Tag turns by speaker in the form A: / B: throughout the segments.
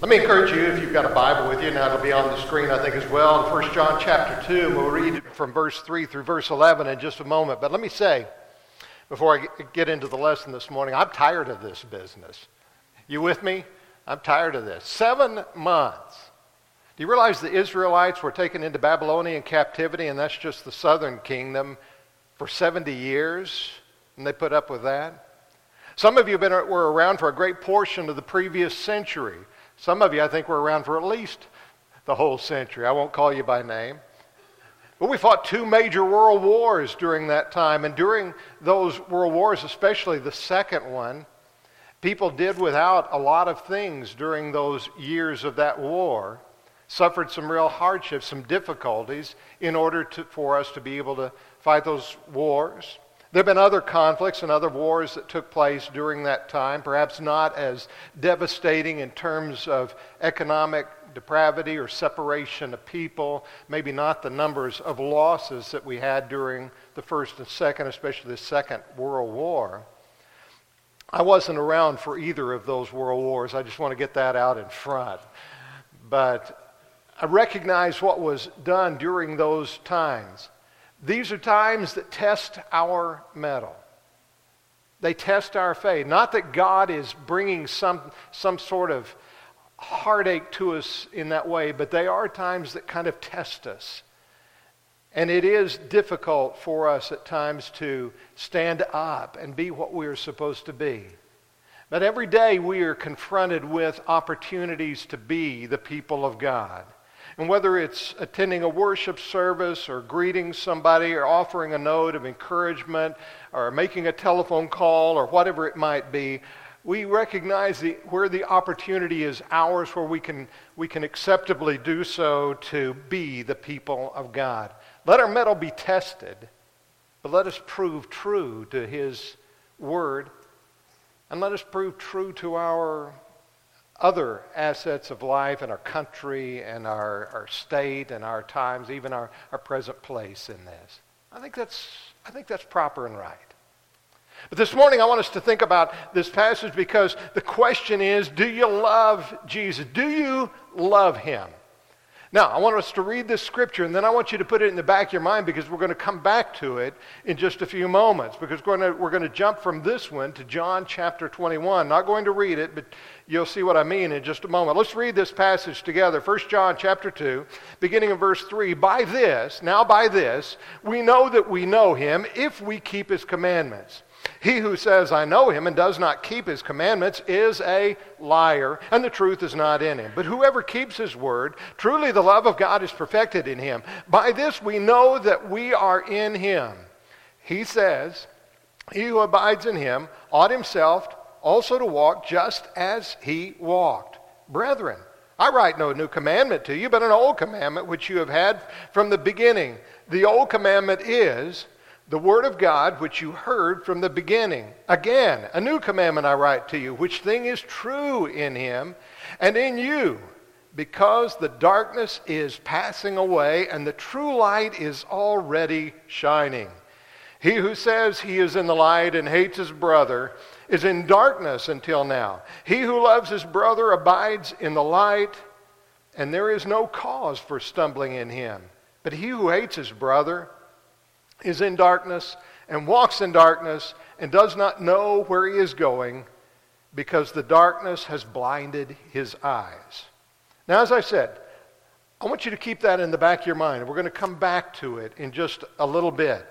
A: Let me encourage you, if you've got a Bible with you, now it'll be on the screen, I think, as well. In 1 John chapter 2, we'll read from verse 3 through verse 11 in just a moment. But let me say, before I get into the lesson this morning, I'm tired of this business. You with me? I'm tired of this. Seven months. Do you realize the Israelites were taken into Babylonian captivity, and that's just the southern kingdom, for 70 years? And they put up with that? Some of you been, were around for a great portion of the previous century. Some of you, I think, were around for at least the whole century. I won't call you by name. But we fought two major world wars during that time. And during those world wars, especially the second one, people did without a lot of things during those years of that war, suffered some real hardships, some difficulties in order to, for us to be able to fight those wars. There have been other conflicts and other wars that took place during that time, perhaps not as devastating in terms of economic depravity or separation of people, maybe not the numbers of losses that we had during the First and Second, especially the Second World War. I wasn't around for either of those world wars. I just want to get that out in front. But I recognize what was done during those times. These are times that test our mettle. They test our faith. Not that God is bringing some, some sort of heartache to us in that way, but they are times that kind of test us. And it is difficult for us at times to stand up and be what we are supposed to be. But every day we are confronted with opportunities to be the people of God. And whether it's attending a worship service or greeting somebody or offering a note of encouragement or making a telephone call or whatever it might be, we recognize the, where the opportunity is ours, where we can, we can acceptably do so to be the people of God. Let our mettle be tested, but let us prove true to His Word, and let us prove true to our other assets of life and our country and our, our state and our times, even our, our present place in this. I think, that's, I think that's proper and right. But this morning I want us to think about this passage because the question is do you love Jesus? Do you love him? Now, I want us to read this scripture, and then I want you to put it in the back of your mind because we're going to come back to it in just a few moments. Because we're going to, we're going to jump from this one to John chapter 21. Not going to read it, but you'll see what I mean in just a moment. Let's read this passage together. 1 John chapter 2, beginning in verse 3. By this, now by this, we know that we know him if we keep his commandments. He who says, I know him, and does not keep his commandments is a liar, and the truth is not in him. But whoever keeps his word, truly the love of God is perfected in him. By this we know that we are in him. He says, He who abides in him ought himself also to walk just as he walked. Brethren, I write no new commandment to you, but an old commandment which you have had from the beginning. The old commandment is, the word of God which you heard from the beginning. Again, a new commandment I write to you, which thing is true in him and in you, because the darkness is passing away and the true light is already shining. He who says he is in the light and hates his brother is in darkness until now. He who loves his brother abides in the light, and there is no cause for stumbling in him. But he who hates his brother, is in darkness and walks in darkness and does not know where he is going because the darkness has blinded his eyes. Now, as I said, I want you to keep that in the back of your mind. We're going to come back to it in just a little bit.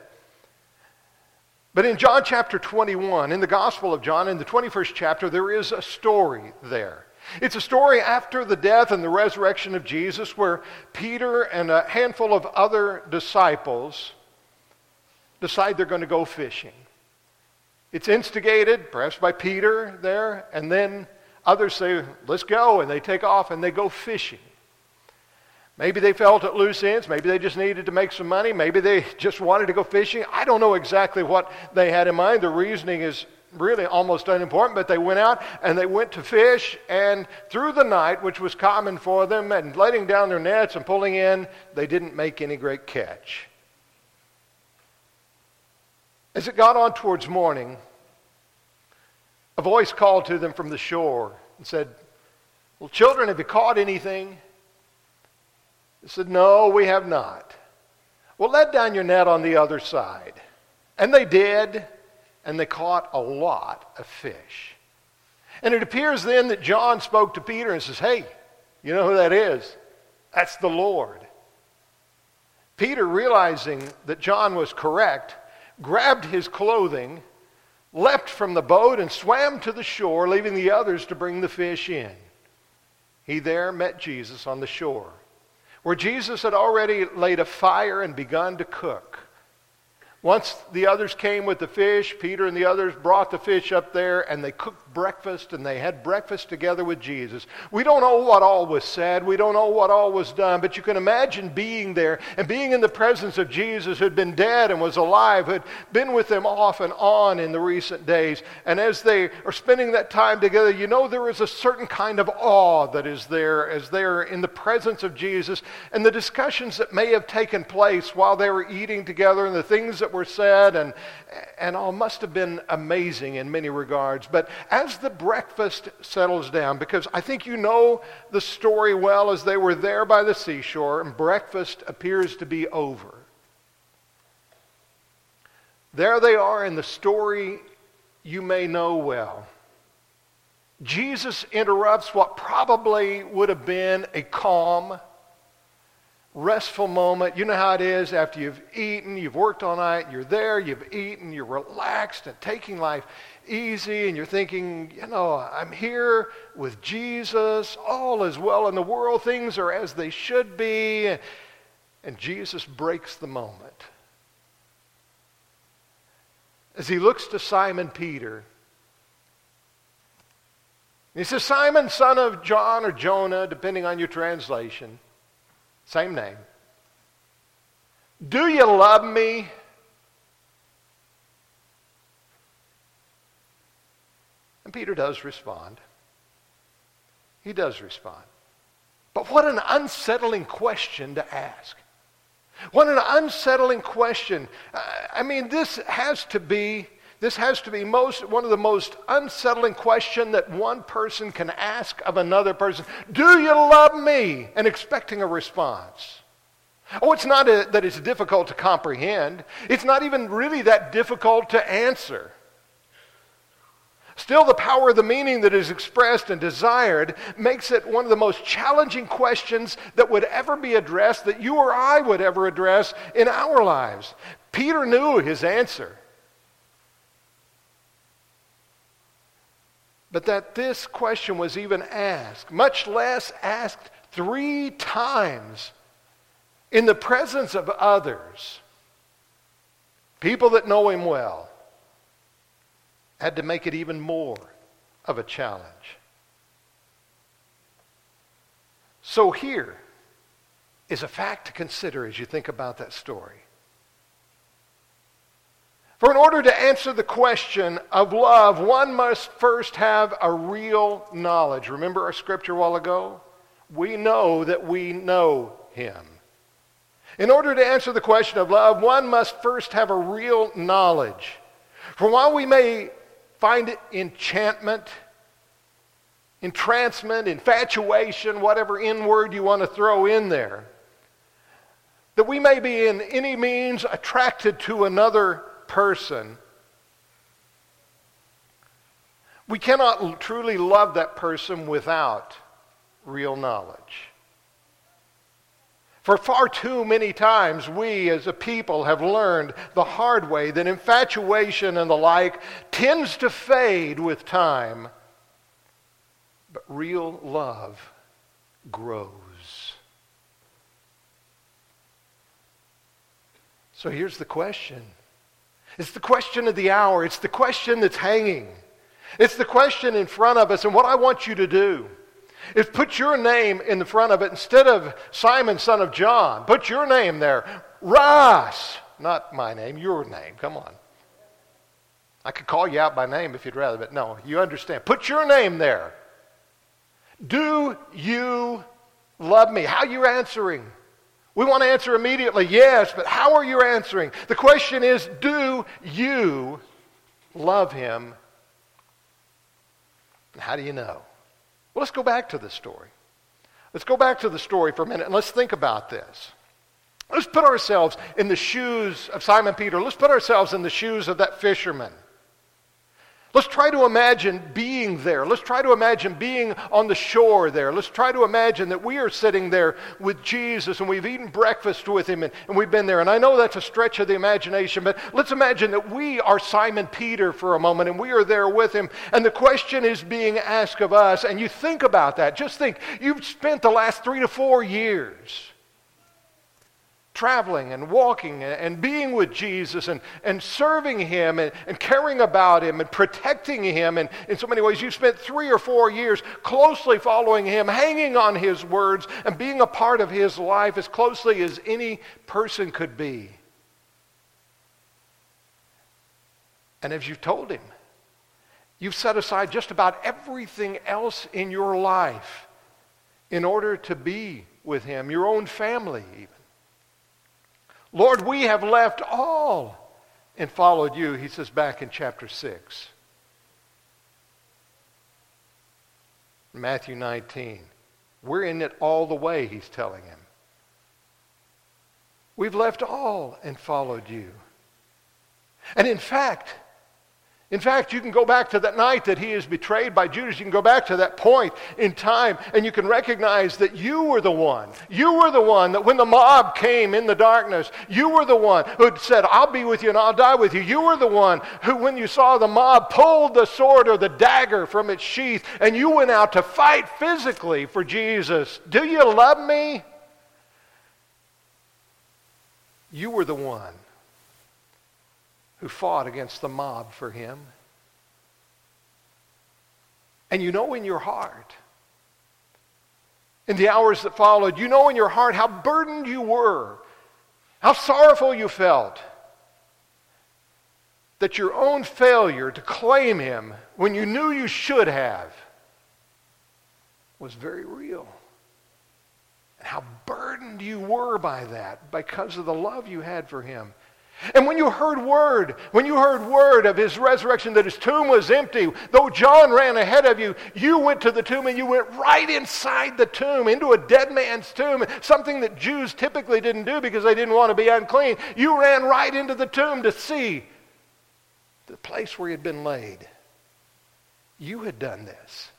A: But in John chapter 21, in the Gospel of John, in the 21st chapter, there is a story there. It's a story after the death and the resurrection of Jesus where Peter and a handful of other disciples decide they're going to go fishing. It's instigated, perhaps by Peter there, and then others say, let's go, and they take off and they go fishing. Maybe they felt at loose ends. Maybe they just needed to make some money. Maybe they just wanted to go fishing. I don't know exactly what they had in mind. The reasoning is really almost unimportant, but they went out and they went to fish, and through the night, which was common for them, and letting down their nets and pulling in, they didn't make any great catch. As it got on towards morning, a voice called to them from the shore and said, Well, children, have you caught anything? They said, No, we have not. Well, let down your net on the other side. And they did, and they caught a lot of fish. And it appears then that John spoke to Peter and says, Hey, you know who that is? That's the Lord. Peter, realizing that John was correct, grabbed his clothing, leapt from the boat, and swam to the shore, leaving the others to bring the fish in. He there met Jesus on the shore, where Jesus had already laid a fire and begun to cook. Once the others came with the fish, Peter and the others brought the fish up there and they cooked breakfast and they had breakfast together with Jesus. We don't know what all was said. We don't know what all was done, but you can imagine being there and being in the presence of Jesus who had been dead and was alive, who had been with them off and on in the recent days. And as they are spending that time together, you know there is a certain kind of awe that is there as they are in the presence of Jesus and the discussions that may have taken place while they were eating together and the things that that were said and, and all must have been amazing in many regards. But as the breakfast settles down, because I think you know the story well as they were there by the seashore and breakfast appears to be over. There they are in the story you may know well. Jesus interrupts what probably would have been a calm, restful moment. You know how it is after you've eaten, you've worked all night, you're there, you've eaten, you're relaxed and taking life easy, and you're thinking, you know, I'm here with Jesus, all is well in the world, things are as they should be. And Jesus breaks the moment. As he looks to Simon Peter, he says, Simon, son of John or Jonah, depending on your translation. Same name. Do you love me? And Peter does respond. He does respond. But what an unsettling question to ask. What an unsettling question. I mean, this has to be this has to be most, one of the most unsettling questions that one person can ask of another person. Do you love me? And expecting a response. Oh, it's not a, that it's difficult to comprehend. It's not even really that difficult to answer. Still, the power of the meaning that is expressed and desired makes it one of the most challenging questions that would ever be addressed, that you or I would ever address in our lives. Peter knew his answer. But that this question was even asked, much less asked three times in the presence of others, people that know him well, had to make it even more of a challenge. So here is a fact to consider as you think about that story. For in order to answer the question of love, one must first have a real knowledge. Remember our scripture a while ago? We know that we know him. In order to answer the question of love, one must first have a real knowledge. For while we may find enchantment, entrancement, infatuation, whatever in word you want to throw in there, that we may be in any means attracted to another person, we cannot truly love that person without real knowledge. For far too many times, we as a people have learned the hard way that infatuation and the like tends to fade with time, but real love grows. So here's the question it's the question of the hour. It's the question that's hanging. It's the question in front of us. And what I want you to do is put your name in the front of it instead of Simon, son of John. Put your name there. Ross. Not my name, your name. Come on. I could call you out by name if you'd rather, but no, you understand. Put your name there. Do you love me? How are you answering? We want to answer immediately, yes, but how are you answering? The question is, do you love him? how do you know? Well, let's go back to the story. Let's go back to the story for a minute and let's think about this. Let's put ourselves in the shoes of Simon Peter. Let's put ourselves in the shoes of that fisherman. Let's try to imagine being there. Let's try to imagine being on the shore there. Let's try to imagine that we are sitting there with Jesus and we've eaten breakfast with him and, and, we've been there. And I know that's a stretch of the imagination, but let's imagine that we are Simon Peter for a moment and we are there with him. And the question is being asked of us. And you think about that. Just think, you've spent the last three to four years traveling and walking and being with Jesus and, and serving him and, and caring about him and protecting him. And in so many ways, you've spent three or four years closely following him, hanging on his words, and being a part of his life as closely as any person could be. And as you've told him, you've set aside just about everything else in your life in order to be with him, your own family even. Lord, we have left all and followed you, he says back in chapter 6. Matthew 19. We're in it all the way, he's telling him. We've left all and followed you. And in fact, in fact, you can go back to that night that he is betrayed by Judas. You can go back to that point in time and you can recognize that you were the one. You were the one that when the mob came in the darkness, you were the one who said, I'll be with you and I'll die with you. You were the one who, when you saw the mob, pulled the sword or the dagger from its sheath and you went out to fight physically for Jesus. Do you love me? You were the one who fought against the mob for him. And you know in your heart, in the hours that followed, you know in your heart how burdened you were, how sorrowful you felt that your own failure to claim him when you knew you should have was very real. And how burdened you were by that because of the love you had for him. And when you heard word, when you heard word of his resurrection that his tomb was empty, though John ran ahead of you, you went to the tomb and you went right inside the tomb, into a dead man's tomb, something that Jews typically didn't do because they didn't want to be unclean. You ran right into the tomb to see the place where he had been laid. You had done this.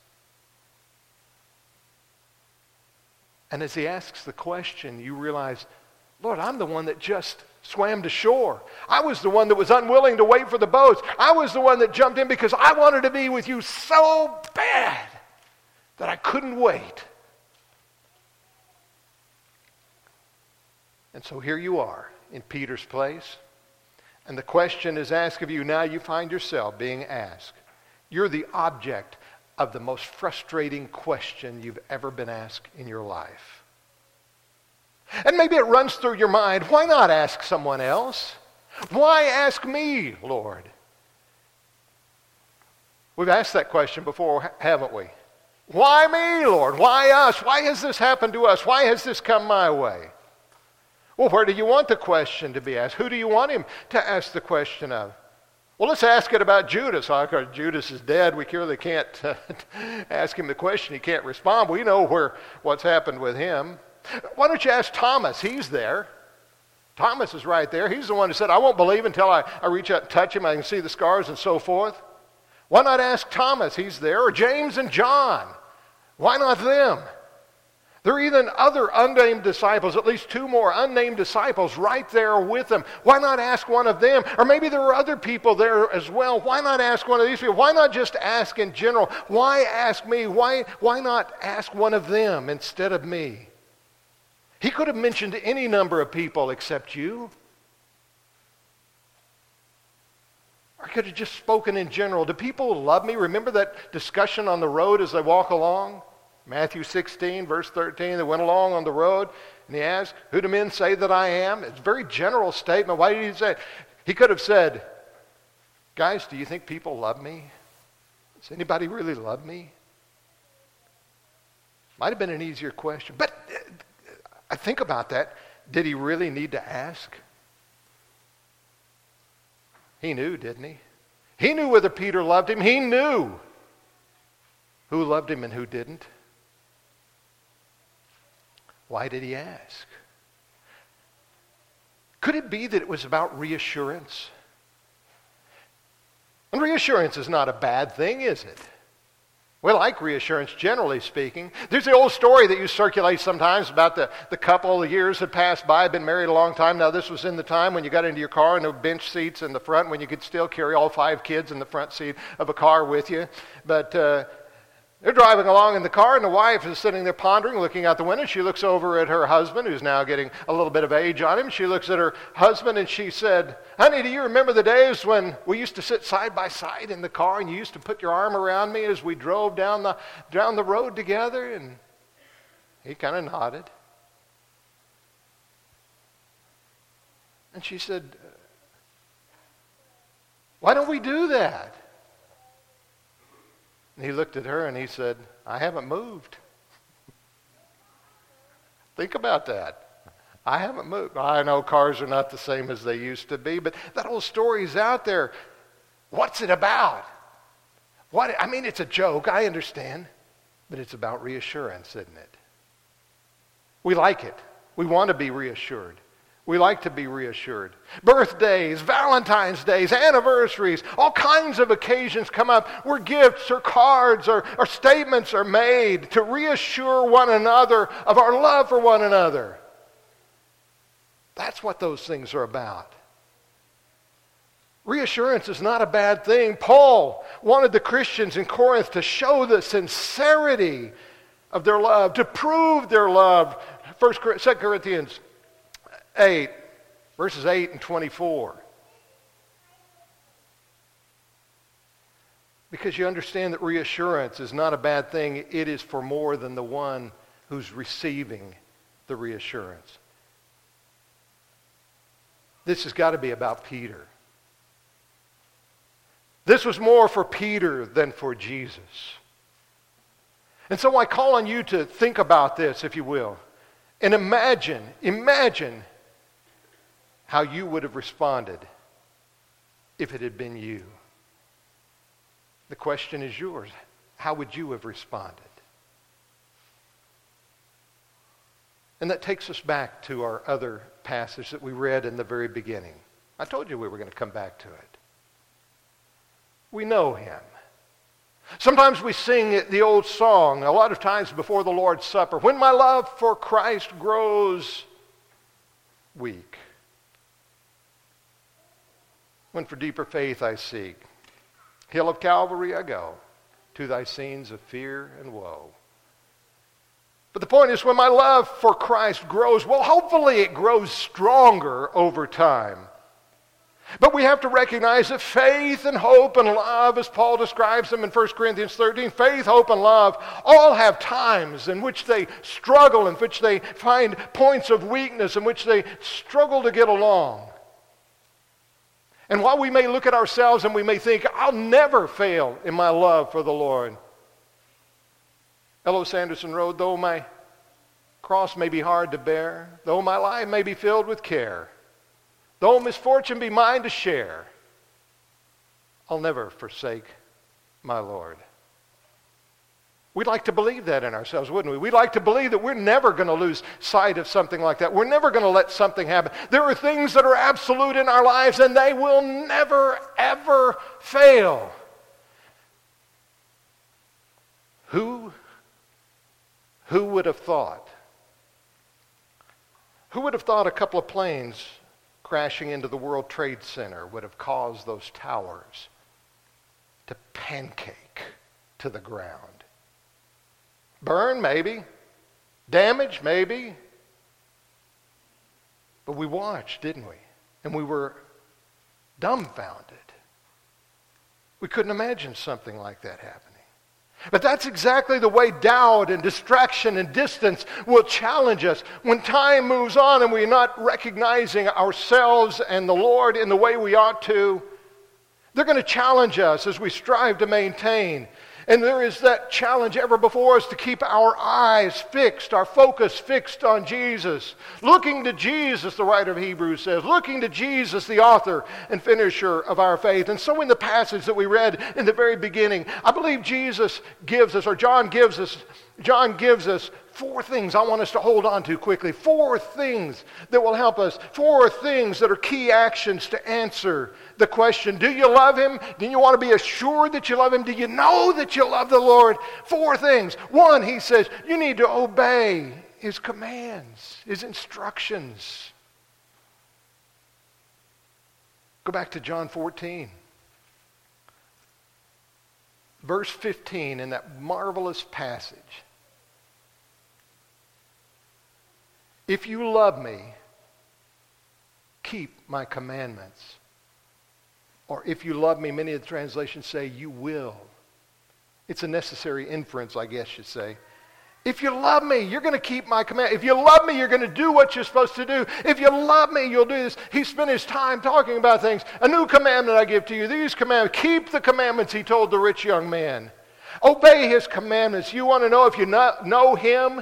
A: And as he asks the question, you realize, Lord, I'm the one that just swam to shore. I was the one that was unwilling to wait for the boats. I was the one that jumped in because I wanted to be with you so bad that I couldn't wait. And so here you are in Peter's place. And the question is asked of you. Now you find yourself being asked. You're the object of the most frustrating question you've ever been asked in your life. And maybe it runs through your mind why not ask someone else? Why ask me, Lord? We've asked that question before, haven't we? Why me, Lord? Why us? Why has this happened to us? Why has this come my way? Well, where do you want the question to be asked? Who do you want him to ask the question of? Well, let's ask it about Judas. Judas is dead. We clearly can't ask him the question. He can't respond. We know where, what's happened with him. Why don't you ask Thomas? He's there. Thomas is right there. He's the one who said, I won't believe until I, I reach out and touch him. I can see the scars and so forth. Why not ask Thomas? He's there. Or James and John. Why not them? There are even other unnamed disciples, at least two more unnamed disciples right there with them. Why not ask one of them? Or maybe there are other people there as well. Why not ask one of these people? Why not just ask in general? Why ask me? Why, why not ask one of them instead of me? He could have mentioned any number of people except you. Or could have just spoken in general. Do people love me? Remember that discussion on the road as they walk along? Matthew 16, verse 13. They went along on the road and he asked, Who do men say that I am? It's a very general statement. Why did he say it? He could have said, Guys, do you think people love me? Does anybody really love me? Might have been an easier question. But I think about that. Did he really need to ask? He knew, didn't he? He knew whether Peter loved him. He knew. Who loved him and who didn't? Why did he ask? Could it be that it was about reassurance? And reassurance is not a bad thing, is it? We like reassurance, generally speaking. There's the old story that you circulate sometimes about the, the couple the years had passed by, been married a long time. Now, this was in the time when you got into your car and there were bench seats in the front, when you could still carry all five kids in the front seat of a car with you. But uh, they're driving along in the car, and the wife is sitting there pondering, looking out the window. She looks over at her husband, who's now getting a little bit of age on him. She looks at her husband and she said, Honey, do you remember the days when we used to sit side by side in the car and you used to put your arm around me as we drove down the, down the road together? And he kind of nodded. And she said, Why don't we do that? And he looked at her and he said, I haven't moved. Think about that. I haven't moved. I know cars are not the same as they used to be, but that whole story's out there. What's it about? What I mean, it's a joke, I understand, but it's about reassurance, isn't it? We like it. We want to be reassured. We like to be reassured. Birthdays, Valentine's Days, anniversaries, all kinds of occasions come up where gifts or cards or, or statements are made to reassure one another of our love for one another. That's what those things are about. Reassurance is not a bad thing. Paul wanted the Christians in Corinth to show the sincerity of their love, to prove their love. 1 2 Corinthians 8, verses 8 and 24. Because you understand that reassurance is not a bad thing, it is for more than the one who's receiving the reassurance. This has got to be about Peter. This was more for Peter than for Jesus. And so I call on you to think about this, if you will, and imagine, imagine how you would have responded if it had been you. The question is yours. How would you have responded? And that takes us back to our other passage that we read in the very beginning. I told you we were going to come back to it. We know him. Sometimes we sing the old song, a lot of times before the Lord's Supper, when my love for Christ grows weak. When for deeper faith I seek, hill of Calvary I go, to thy scenes of fear and woe. But the point is, when my love for Christ grows, well, hopefully it grows stronger over time. But we have to recognize that faith and hope and love, as Paul describes them in 1 Corinthians 13, faith, hope, and love all have times in which they struggle, in which they find points of weakness, in which they struggle to get along. And while we may look at ourselves and we may think, I'll never fail in my love for the Lord. L.O. Sanderson wrote, though my cross may be hard to bear, though my life may be filled with care, though misfortune be mine to share, I'll never forsake my Lord. We'd like to believe that in ourselves, wouldn't we? We'd like to believe that we're never going to lose sight of something like that. We're never going to let something happen. There are things that are absolute in our lives, and they will never, ever fail. Who, who would have thought? Who would have thought a couple of planes crashing into the World Trade Center would have caused those towers to pancake to the ground? Burn, maybe. Damage, maybe. But we watched, didn't we? And we were dumbfounded. We couldn't imagine something like that happening. But that's exactly the way doubt and distraction and distance will challenge us. When time moves on and we're not recognizing ourselves and the Lord in the way we ought to, they're going to challenge us as we strive to maintain And there is that challenge ever before us to keep our eyes fixed, our focus fixed on Jesus. Looking to Jesus, the writer of Hebrews says, looking to Jesus, the author and finisher of our faith. And so in the passage that we read in the very beginning, I believe Jesus gives us, or John gives us, John gives us four things I want us to hold on to quickly. Four things that will help us. Four things that are key actions to answer the question Do you love Him? Do you want to be assured that you love Him? Do you know that you love the Lord? Four things. One, He says, you need to obey His commands, His instructions. Go back to John 14. Verse 15 in that marvelous passage. If you love me, keep my commandments. Or if you love me, many of the translations say, you will. It's a necessary inference, I guess you'd say. If you love me, you're going to keep my command. If you love me, you're going to do what you're supposed to do. If you love me, you'll do this. He spent his time talking about things. A new commandment I give to you. These commandments. Keep the commandments, he told the rich young man. Obey his commandments. You want to know if you know him?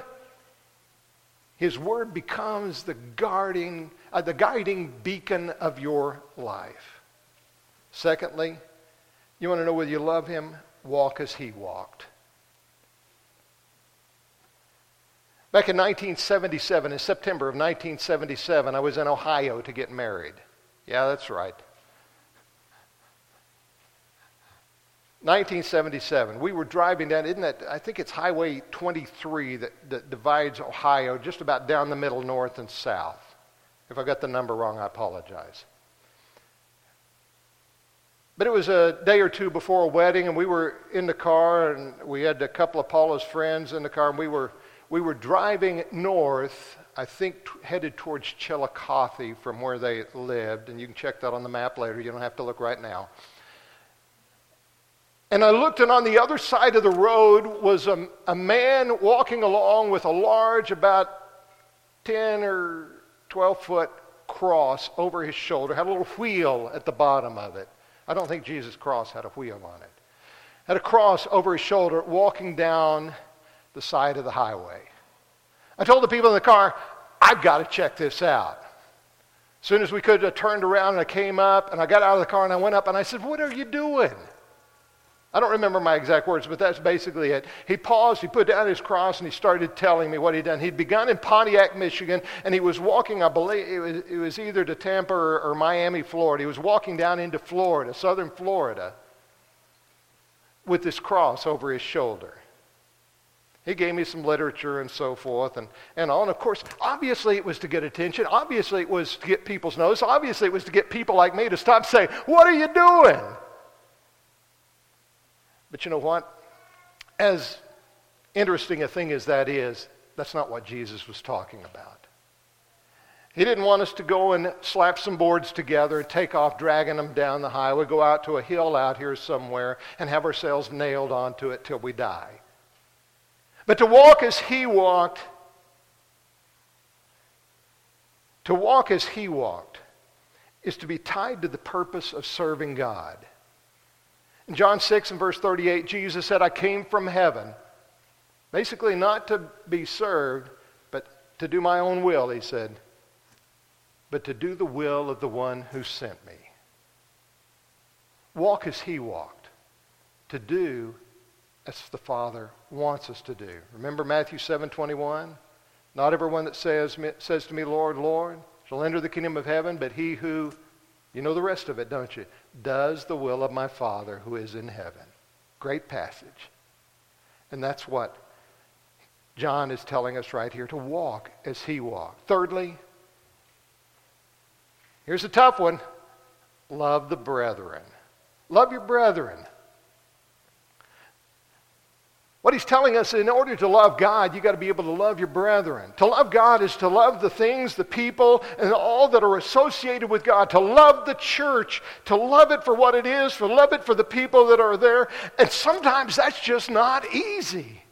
A: His word becomes the guarding, uh, the guiding beacon of your life. Secondly, you want to know whether you love him? Walk as he walked. Back in 1977, in September of 1977, I was in Ohio to get married. Yeah, that's right. 1977, we were driving down, isn't that, I think it's Highway 23 that, that divides Ohio just about down the middle, north and south. If I got the number wrong, I apologize. But it was a day or two before a wedding, and we were in the car, and we had a couple of Paula's friends in the car, and we were, we were driving north, I think t- headed towards Chillicothe from where they lived, and you can check that on the map later. You don't have to look right now. And I looked, and on the other side of the road was a, a man walking along with a large, about 10 or 12 foot cross over his shoulder, had a little wheel at the bottom of it. I don't think Jesus' cross had a wheel on it. Had a cross over his shoulder walking down the side of the highway. I told the people in the car, I've got to check this out. As soon as we could, I turned around and I came up and I got out of the car and I went up and I said, What are you doing? I don't remember my exact words, but that's basically it. He paused, he put down his cross, and he started telling me what he'd done. He'd begun in Pontiac, Michigan, and he was walking, I believe, it was, it was either to Tampa or, or Miami, Florida. He was walking down into Florida, southern Florida, with this cross over his shoulder. He gave me some literature and so forth and, and. And of course, obviously it was to get attention. Obviously it was to get people's notice. Obviously it was to get people like me to stop saying, What are you doing? But you know what? As interesting a thing as that is, that's not what Jesus was talking about. He didn't want us to go and slap some boards together and take off dragging them down the highway, go out to a hill out here somewhere and have ourselves nailed onto it till we die. But to walk as he walked, to walk as he walked, is to be tied to the purpose of serving God. In John 6 and verse 38, Jesus said, I came from heaven. Basically, not to be served, but to do my own will, he said, but to do the will of the one who sent me. Walk as he walked, to do as the Father wants us to do. Remember Matthew 7 21? Not everyone that says, says to me, Lord, Lord, shall enter the kingdom of heaven, but he who you know the rest of it, don't you? Does the will of my Father who is in heaven. Great passage. And that's what John is telling us right here to walk as he walked. Thirdly, here's a tough one love the brethren. Love your brethren. What he's telling us, in order to love God, you've got to be able to love your brethren. To love God is to love the things, the people, and all that are associated with God. To love the church, to love it for what it is, to love it for the people that are there. And sometimes that's just not easy.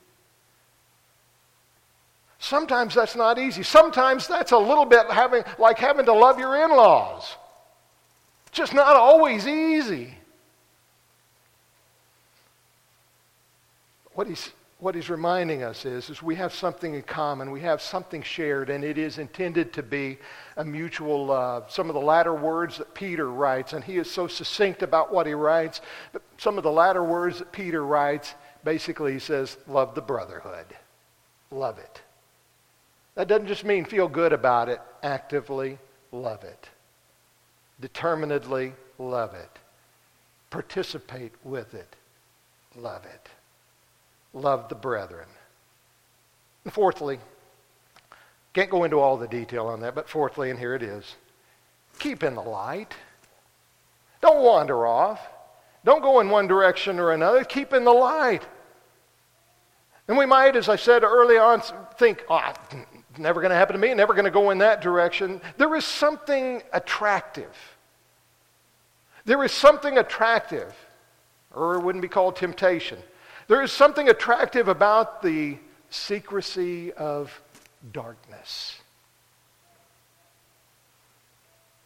A: Sometimes that's not easy. Sometimes that's a little bit having, like having to love your in laws. Just not always easy. What he's, what he's reminding us is, is we have something in common. We have something shared, and it is intended to be a mutual love. Some of the latter words that Peter writes, and he is so succinct about what he writes, but some of the latter words that Peter writes, basically he says, love the brotherhood. Love it. That doesn't just mean feel good about it. Actively love it. Determinedly love it. Participate with it. Love it. Love the brethren. And fourthly, can't go into all the detail on that, but fourthly, and here it is keep in the light. Don't wander off. Don't go in one direction or another. Keep in the light. And we might, as I said early on, think, oh, never going to happen to me, never going to go in that direction. There is something attractive. There is something attractive, or it wouldn't be called temptation. There is something attractive about the secrecy of darkness.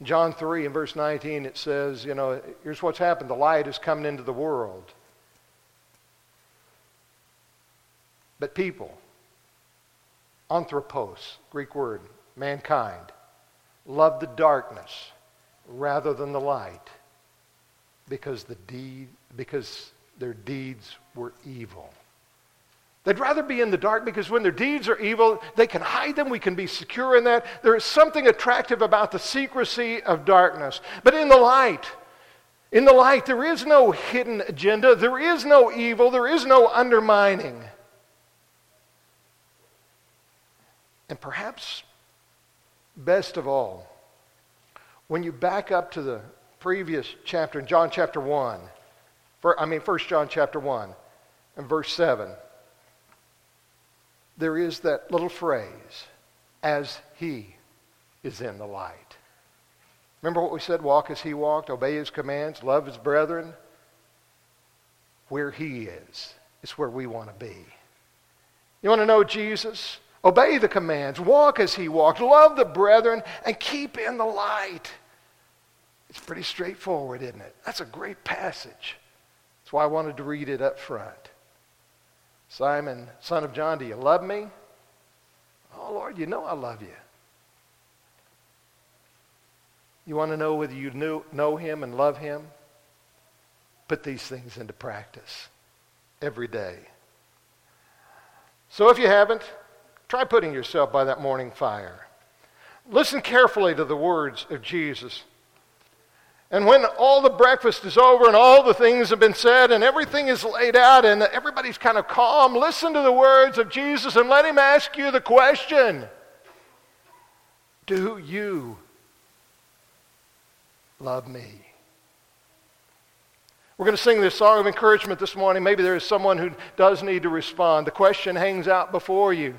A: John 3 in verse 19, it says, you know, here's what's happened. The light is coming into the world. But people, anthropos, Greek word, mankind, love the darkness rather than the light because the deed because their deeds were evil. They'd rather be in the dark because when their deeds are evil, they can hide them. We can be secure in that. There is something attractive about the secrecy of darkness. But in the light, in the light, there is no hidden agenda. There is no evil. There is no undermining. And perhaps best of all, when you back up to the previous chapter, in John chapter 1, for, I mean, 1 John chapter 1 and verse 7, there is that little phrase, as he is in the light. Remember what we said? Walk as he walked, obey his commands, love his brethren. Where he is, is where we want to be. You want to know Jesus? Obey the commands, walk as he walked, love the brethren, and keep in the light. It's pretty straightforward, isn't it? That's a great passage. That's why I wanted to read it up front. Simon, son of John, do you love me? Oh, Lord, you know I love you. You want to know whether you knew, know him and love him? Put these things into practice every day. So if you haven't, Try putting yourself by that morning fire. Listen carefully to the words of Jesus. And when all the breakfast is over and all the things have been said and everything is laid out and everybody's kind of calm, listen to the words of Jesus and let him ask you the question Do you love me? We're going to sing this song of encouragement this morning. Maybe there is someone who does need to respond. The question hangs out before you.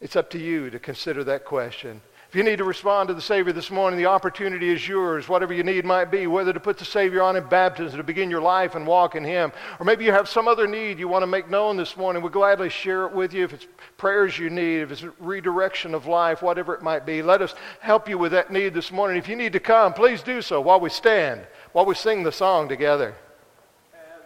A: It's up to you to consider that question. If you need to respond to the Savior this morning, the opportunity is yours, whatever your need might be, whether to put the Savior on in baptism, to begin your life and walk in Him, or maybe you have some other need you want to make known this morning. We'll gladly share it with you. If it's prayers you need, if it's redirection of life, whatever it might be, let us help you with that need this morning. If you need to come, please do so while we stand, while we sing the song together.